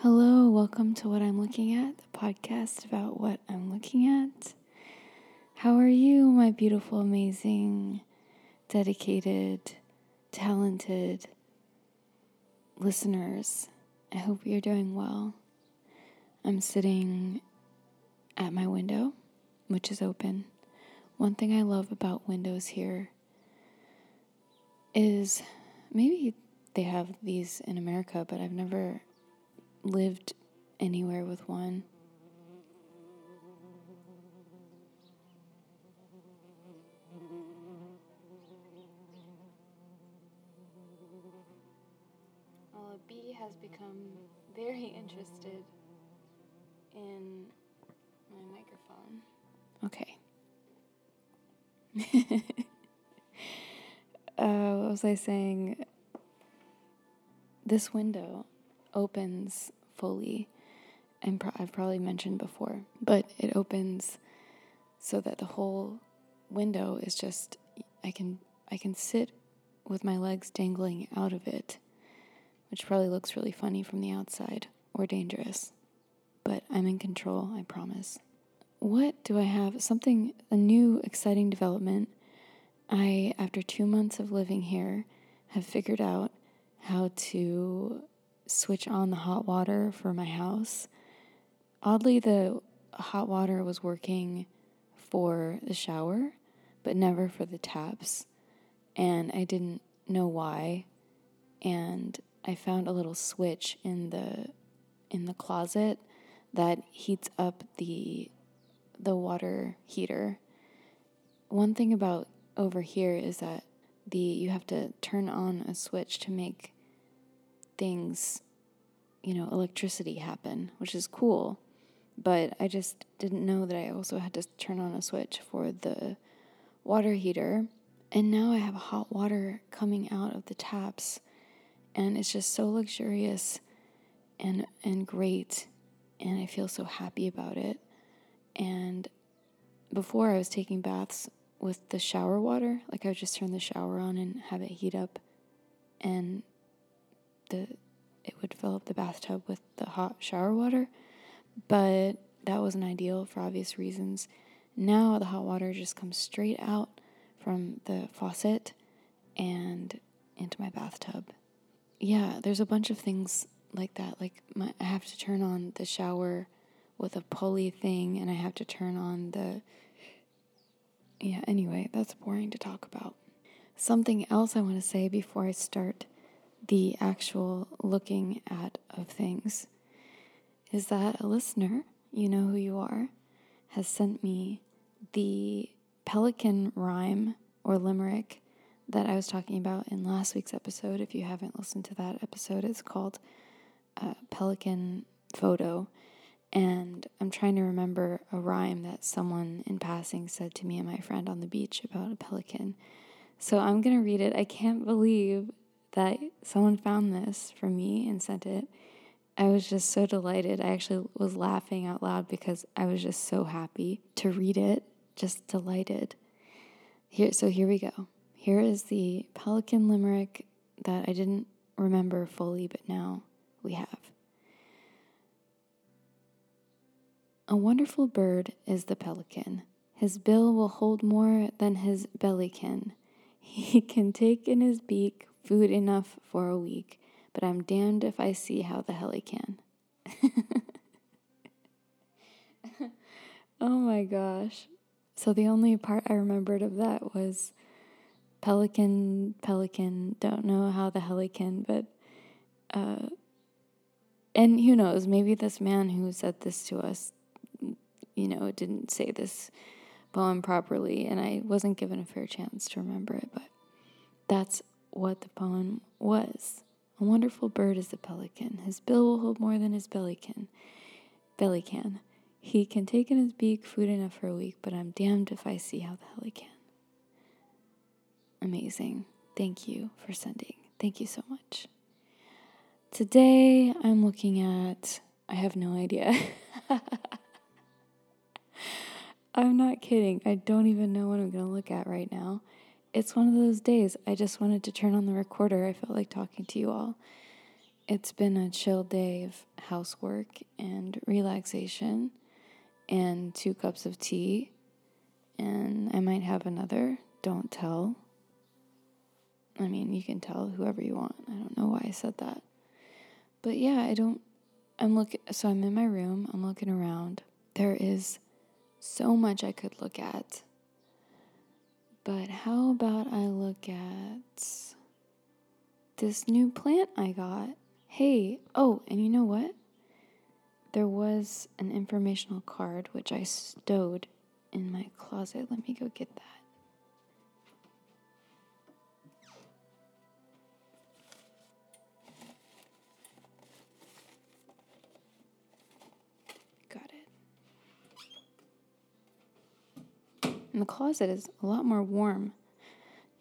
Hello, welcome to What I'm Looking At, the podcast about what I'm looking at. How are you, my beautiful, amazing, dedicated, talented listeners? I hope you're doing well. I'm sitting at my window, which is open. One thing I love about windows here is maybe they have these in America, but I've never lived anywhere with one. Well, a bee has become very interested in my microphone. Okay. uh, what was I saying? This window opens fully, and pro- I've probably mentioned before, but it opens so that the whole window is just I can I can sit with my legs dangling out of it, which probably looks really funny from the outside or dangerous, but I'm in control, I promise. What do I have? Something a new exciting development. I after 2 months of living here have figured out how to switch on the hot water for my house. Oddly, the hot water was working for the shower, but never for the taps. And I didn't know why. And I found a little switch in the in the closet that heats up the the water heater. One thing about over here is that the you have to turn on a switch to make things, you know, electricity happen, which is cool. But I just didn't know that I also had to turn on a switch for the water heater. And now I have hot water coming out of the taps. And it's just so luxurious and, and great. And I feel so happy about it. And before I was taking baths with the shower water, like I would just turn the shower on and have it heat up. And the it would fill up the bathtub with the hot shower water, but that wasn't ideal for obvious reasons. Now the hot water just comes straight out from the faucet and into my bathtub. Yeah, there's a bunch of things like that. Like my, I have to turn on the shower with a pulley thing, and I have to turn on the. Yeah, anyway, that's boring to talk about. Something else I want to say before I start the actual looking at of things is that a listener, you know who you are, has sent me the pelican rhyme or limerick that I was talking about in last week's episode. If you haven't listened to that episode, it's called uh, Pelican Photo. And I'm trying to remember a rhyme that someone in passing said to me and my friend on the beach about a pelican. So I'm going to read it. I can't believe that someone found this for me and sent it. I was just so delighted. I actually was laughing out loud because I was just so happy to read it, just delighted. Here so here we go. Here is the pelican limerick that I didn't remember fully, but now we have. A wonderful bird is the pelican. His bill will hold more than his belly can. He can take in his beak food enough for a week, but I'm damned if I see how the hell he can. oh my gosh. So the only part I remembered of that was pelican, pelican, don't know how the hell he can, but, uh, and who knows, maybe this man who said this to us, you know, didn't say this poem properly, and I wasn't given a fair chance to remember it, but that's what the poem was. A wonderful bird is the pelican. His bill will hold more than his belly can. Belly can. He can take in his beak food enough for a week, but I'm damned if I see how the hell he can. Amazing. Thank you for sending. Thank you so much. Today I'm looking at, I have no idea. I'm not kidding. I don't even know what I'm going to look at right now it's one of those days. I just wanted to turn on the recorder. I felt like talking to you all. it's been a chill day of housework and relaxation and two cups of tea. And I might have another. Don't tell. I mean, you can tell whoever you want. I don't know why I said that. But yeah, I don't. I'm looking. So I'm in my room. I'm looking around. There is so much I could look at. But how about I look at this new plant I got? Hey, oh, and you know what? There was an informational card which I stowed in my closet. Let me go get that. And the closet is a lot more warm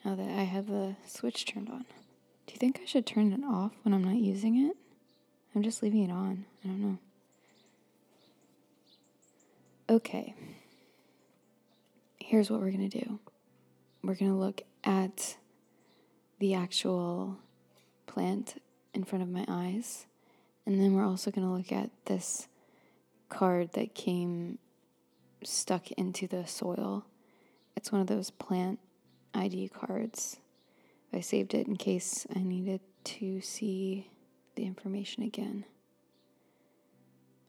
now that I have the switch turned on. Do you think I should turn it off when I'm not using it? I'm just leaving it on. I don't know. Okay. Here's what we're going to do we're going to look at the actual plant in front of my eyes. And then we're also going to look at this card that came stuck into the soil. It's one of those plant ID cards. I saved it in case I needed to see the information again.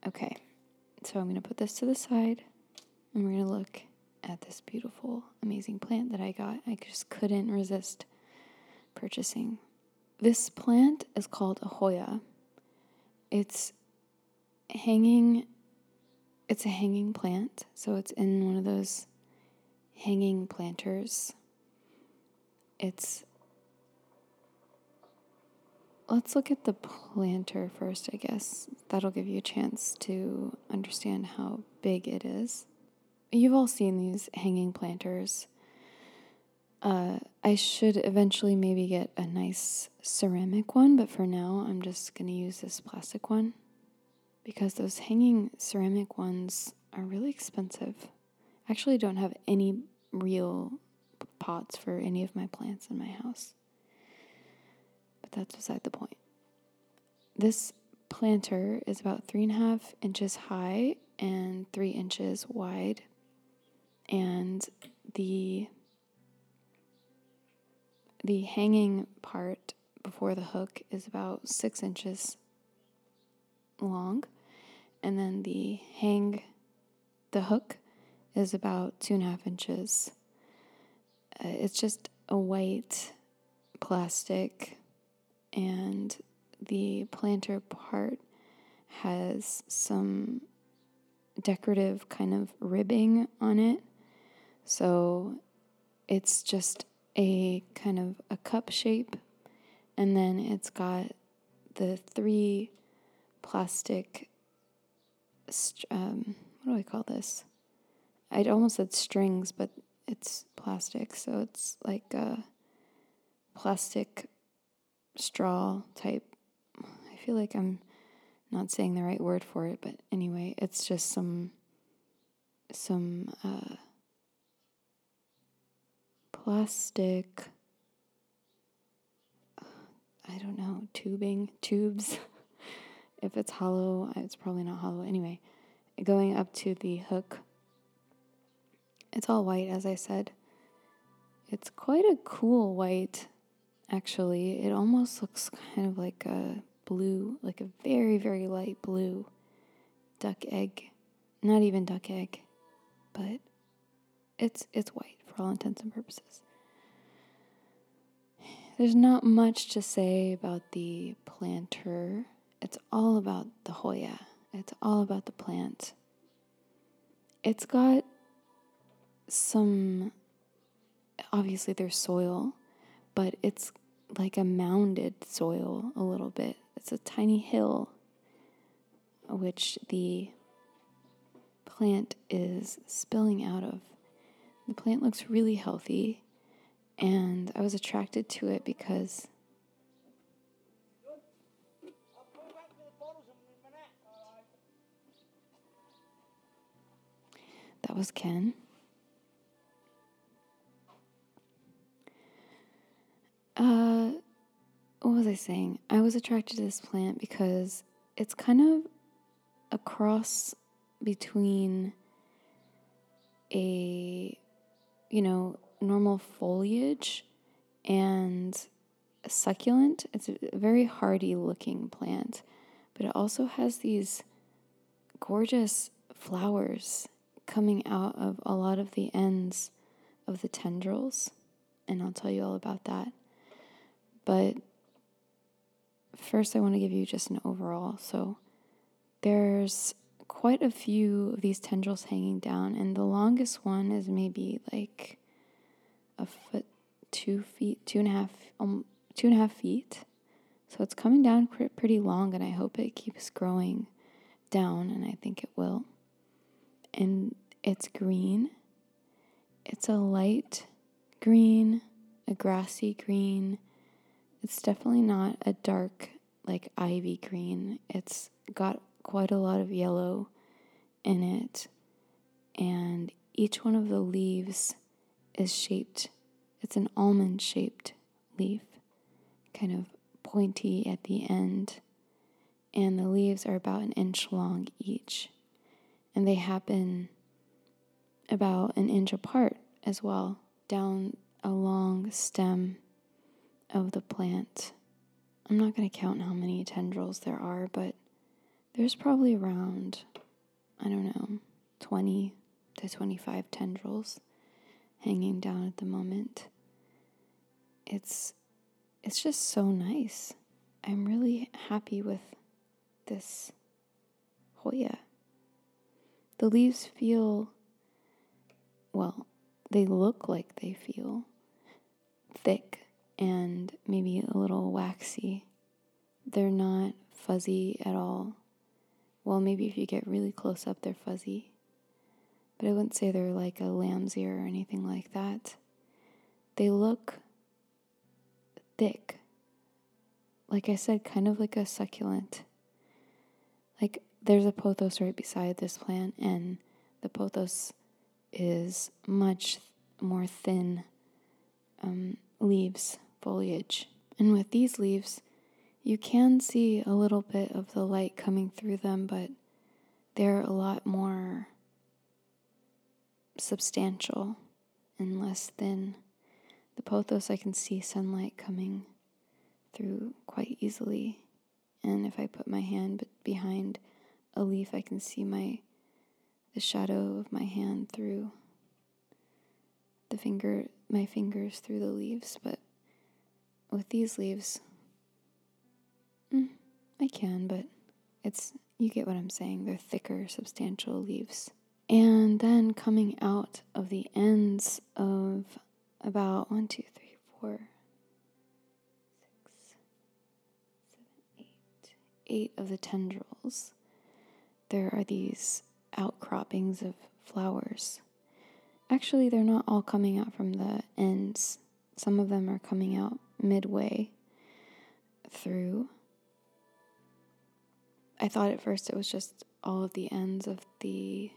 Okay, so I'm going to put this to the side and we're going to look at this beautiful, amazing plant that I got. I just couldn't resist purchasing. This plant is called a Hoya. It's hanging, it's a hanging plant, so it's in one of those hanging planters. It's let's look at the planter first, I guess. That'll give you a chance to understand how big it is. You've all seen these hanging planters. Uh, I should eventually maybe get a nice ceramic one, but for now I'm just going to use this plastic one because those hanging ceramic ones are really expensive. I actually don't have any real pots for any of my plants in my house. But that's beside the point. This planter is about three and a half inches high and three inches wide, and the the hanging part before the hook is about six inches long, and then the hang the hook is about two and a half inches. Uh, it's just a white plastic and the planter part has some decorative kind of ribbing on it. So it's just a kind of a cup shape, and then it's got the three plastic. Um, what do I call this? I'd almost said strings, but it's plastic, so it's like a plastic straw type. I feel like I'm not saying the right word for it, but anyway, it's just some some uh, plastic. I don't know tubing tubes. if it's hollow, it's probably not hollow. Anyway, going up to the hook. It's all white, as I said. It's quite a cool white actually. It almost looks kind of like a blue, like a very, very light blue duck egg. Not even duck egg, but it's it's white for all intents and purposes. There's not much to say about the planter. It's all about the Hoya. It's all about the plant. It's got some obviously there's soil but it's like a mounded soil a little bit. It's a tiny hill which the plant is spilling out of. The plant looks really healthy, and I was attracted to it because that was Ken. Uh, was I saying? I was attracted to this plant because it's kind of a cross between a, you know, normal foliage and succulent. It's a very hardy looking plant, but it also has these gorgeous flowers coming out of a lot of the ends of the tendrils, and I'll tell you all about that. But first, I want to give you just an overall. So, there's quite a few of these tendrils hanging down, and the longest one is maybe like a foot, two feet, two and a half, um, two and a half feet. So it's coming down pretty long, and I hope it keeps growing down, and I think it will. And it's green. It's a light green, a grassy green. It's definitely not a dark, like ivy green. It's got quite a lot of yellow in it, and each one of the leaves is shaped, it's an almond shaped leaf, kind of pointy at the end, and the leaves are about an inch long each, and they happen about an inch apart as well down a long stem of the plant. I'm not going to count how many tendrils there are, but there's probably around, I don't know, 20 to 25 tendrils hanging down at the moment. It's it's just so nice. I'm really happy with this Hoya. The leaves feel well, they look like they feel thick and maybe a little waxy. They're not fuzzy at all. Well, maybe if you get really close up, they're fuzzy. But I wouldn't say they're like a lamb's ear or anything like that. They look thick. Like I said, kind of like a succulent. Like there's a pothos right beside this plant, and the pothos is much more thin um, leaves, foliage. And with these leaves, you can see a little bit of the light coming through them, but they're a lot more substantial and less thin. The pothos, I can see sunlight coming through quite easily. And if I put my hand behind a leaf, I can see my the shadow of my hand through the finger my fingers through the leaves, but with these leaves Mm, I can, but it's, you get what I'm saying. They're thicker, substantial leaves. And then coming out of the ends of about one, two, three, four, six, seven, eight, eight of the tendrils, there are these outcroppings of flowers. Actually, they're not all coming out from the ends. Some of them are coming out midway through I thought at first it was just all of the ends of the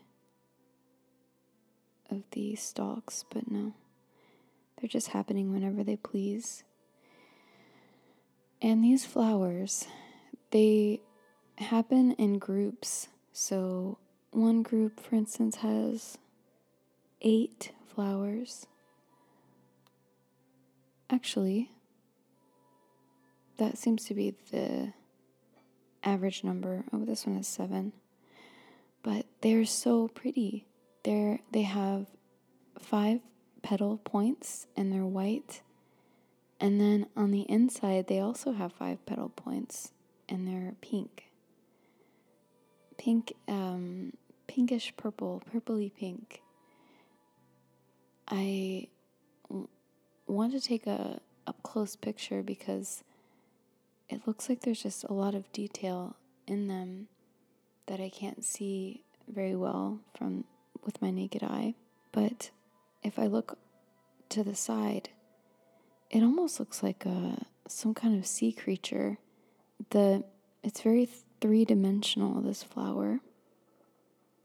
of the stalks, but no. They're just happening whenever they please. And these flowers, they happen in groups. So one group, for instance, has eight flowers. Actually, that seems to be the average number. Oh, this one is seven. But they're so pretty. They're they have five petal points and they're white. And then on the inside they also have five petal points and they're pink. Pink um pinkish purple, purpley pink. I want to take a up close picture because it looks like there's just a lot of detail in them that I can't see very well from with my naked eye. But if I look to the side, it almost looks like a some kind of sea creature. The it's very three dimensional. This flower.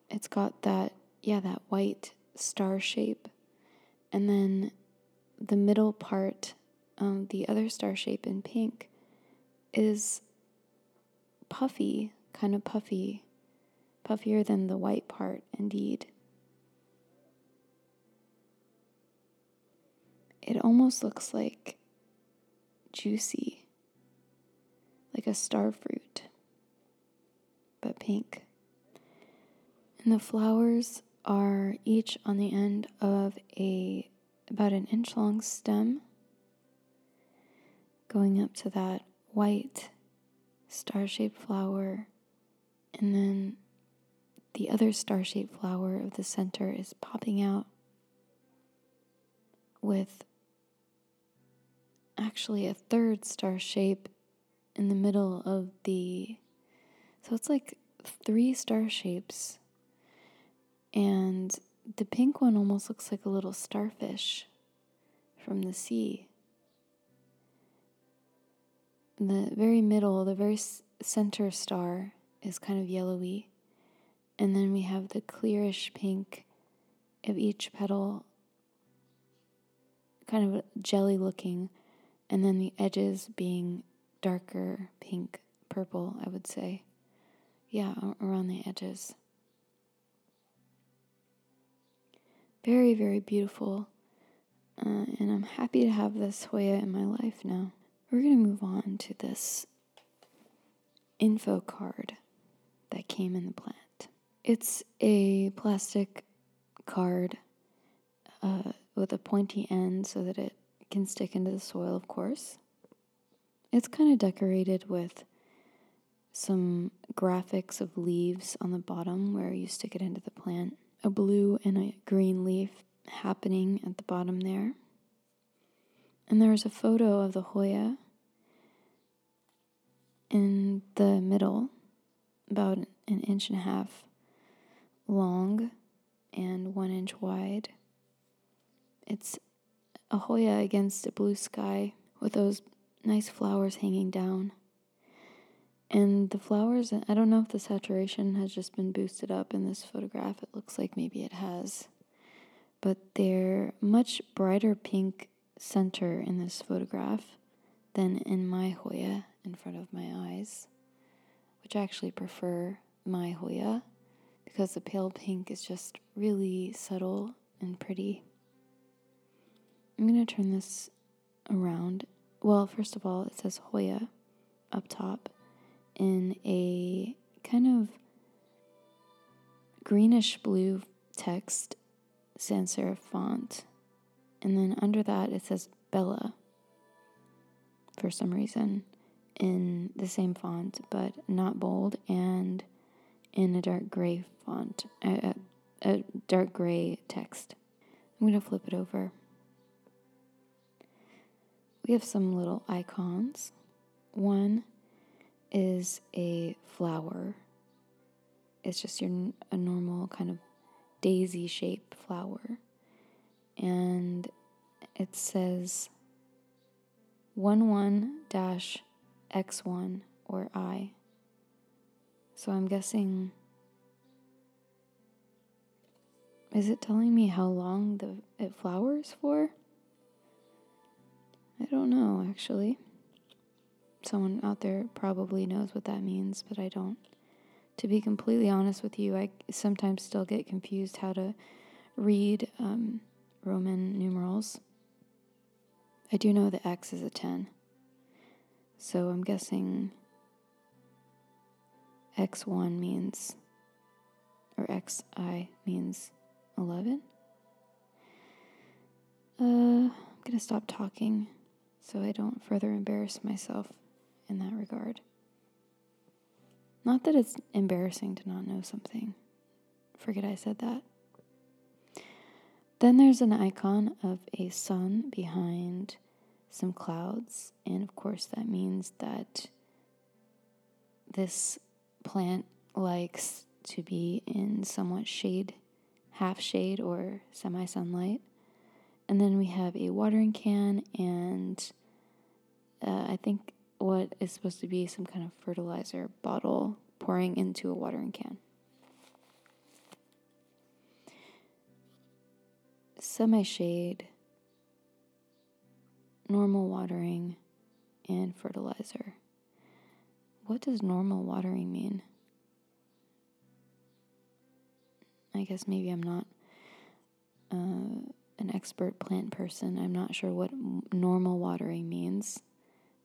It's got that yeah that white star shape, and then the middle part, um, the other star shape in pink is puffy, kind of puffy, puffier than the white part, indeed. It almost looks like juicy, like a star fruit, but pink. And the flowers are each on the end of a about an inch long stem going up to that white star shaped flower, and then the other star shaped flower of the center is popping out with actually a third star shape in the middle of the. So it's like three star shapes. And the pink one almost looks like a little starfish from the sea. The very middle, the very center star is kind of yellowy. And then we have the clearish pink of each petal, kind of jelly looking, and then the edges being darker pink, purple, I would say. Yeah, around the edges. Very, very beautiful. Uh, and I'm happy to have this Hoya in my life now. We're going to move on to this info card that came in the plant. It's a plastic card uh, with a pointy end so that it can stick into the soil, of course. It's kind of decorated with some graphics of leaves on the bottom where you stick it into the plant, a blue and a green leaf happening at the bottom there. And there's a photo of the Hoya in the middle, about an inch and a half long and one inch wide. It's a Hoya against a blue sky with those nice flowers hanging down. And the flowers, I don't know if the saturation has just been boosted up in this photograph. It looks like maybe it has. But they're much brighter pink center in this photograph than in my Hoya in front of my eyes, which I actually prefer my Hoya because the pale pink is just really subtle and pretty. I'm going to turn this around. Well, first of all, it says Hoya up top in a kind of greenish blue text sans serif font. And then under that, it says Bella for some reason in the same font, but not bold and in a dark gray font, a, a, a dark gray text. I'm going to flip it over. We have some little icons. One is a flower. It's just your a normal kind of daisy shaped flower. And it says 11 X1 or I. So I'm guessing. Is it telling me how long the it flowers for? I don't know, actually. Someone out there probably knows what that means, but I don't. To be completely honest with you, I sometimes still get confused how to read um, Roman numerals. I do know the X is a 10. So I'm guessing X1 means, or XI means 11. Uh, I'm going to stop talking so I don't further embarrass myself in that regard. Not that it's embarrassing to not know something. Forget I said that. Then there's an icon of a sun behind some clouds, and of course, that means that this plant likes to be in somewhat shade, half shade, or semi sunlight. And then we have a watering can and uh, I think what is supposed to be some kind of fertilizer bottle pouring into a watering can. Semi shade, normal watering, and fertilizer. what does normal watering mean? I guess maybe I'm not uh, an expert plant person. I'm not sure what normal watering means.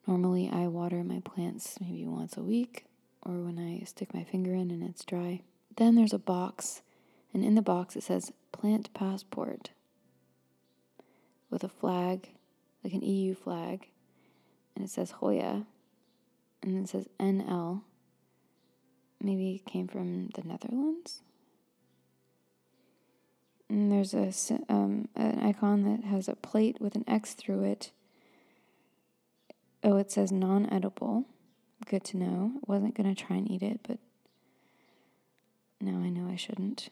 Normally, I water my plants maybe once a week or when I stick my finger in and it's dry. Then there's a box, and in the box it says plant passport with a flag, like an EU flag, and it says Hoya, and it says NL. Maybe it came from the Netherlands. And there's a um, an icon that has a plate with an X through it. Oh, it says non-edible. Good to know. I wasn't gonna try and eat it, but now I know I shouldn't.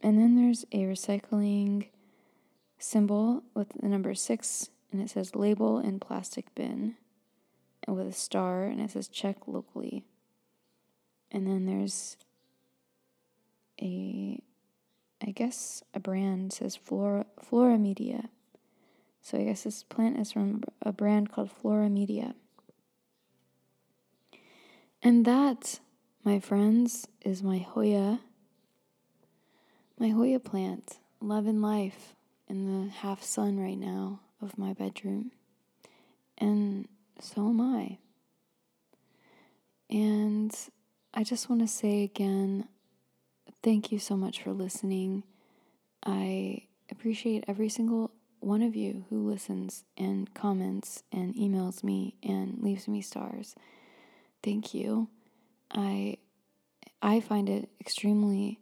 And then there's a recycling symbol with the number six, and it says label in plastic bin, and with a star, and it says check locally. And then there's a, I guess a brand says Flora Flora Media. So I guess this plant is from a brand called Flora Media. And that, my friends, is my Hoya, my Hoya plant, love and life in the half sun right now of my bedroom. And so am I. And I just want to say again, thank you so much for listening. I appreciate every single one of you who listens and comments and emails me and leaves me stars. Thank you. I I find it extremely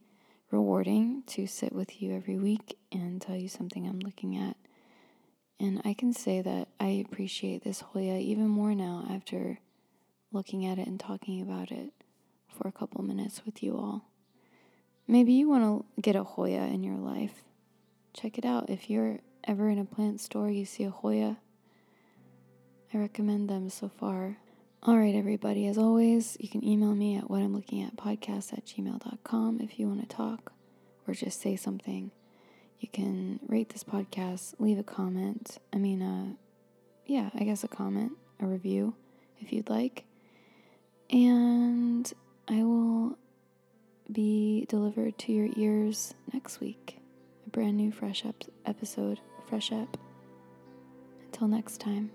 rewarding to sit with you every week and tell you something I'm looking at. And I can say that I appreciate this Hoya even more now after looking at it and talking about it for a couple minutes with you all. Maybe you want to get a Hoya in your life. Check it out. If you're ever in a plant store, you see a Hoya, I recommend them so far. All right, everybody, as always, you can email me at what I'm looking at podcast at gmail.com if you want to talk or just say something. You can rate this podcast, leave a comment. I mean, uh, yeah, I guess a comment, a review if you'd like. And I will be delivered to your ears next week. A brand new fresh ep- episode, fresh up. Until next time.